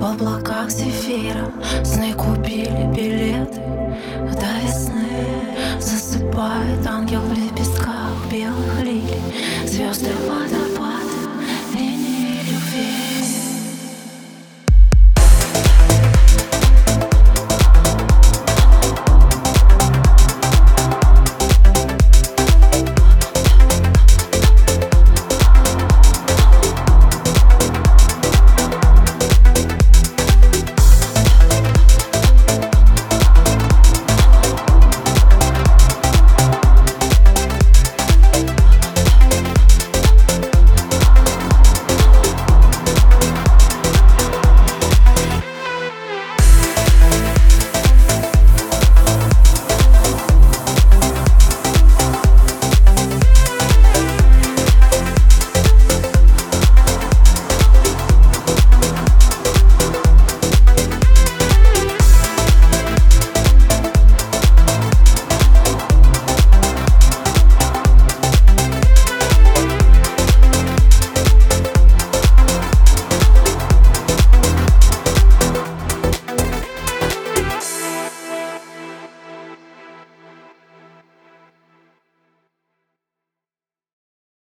В облаках зефира сны купили билеты. До весны засыпает ангел в лепестках белых лилий. Звезды ладов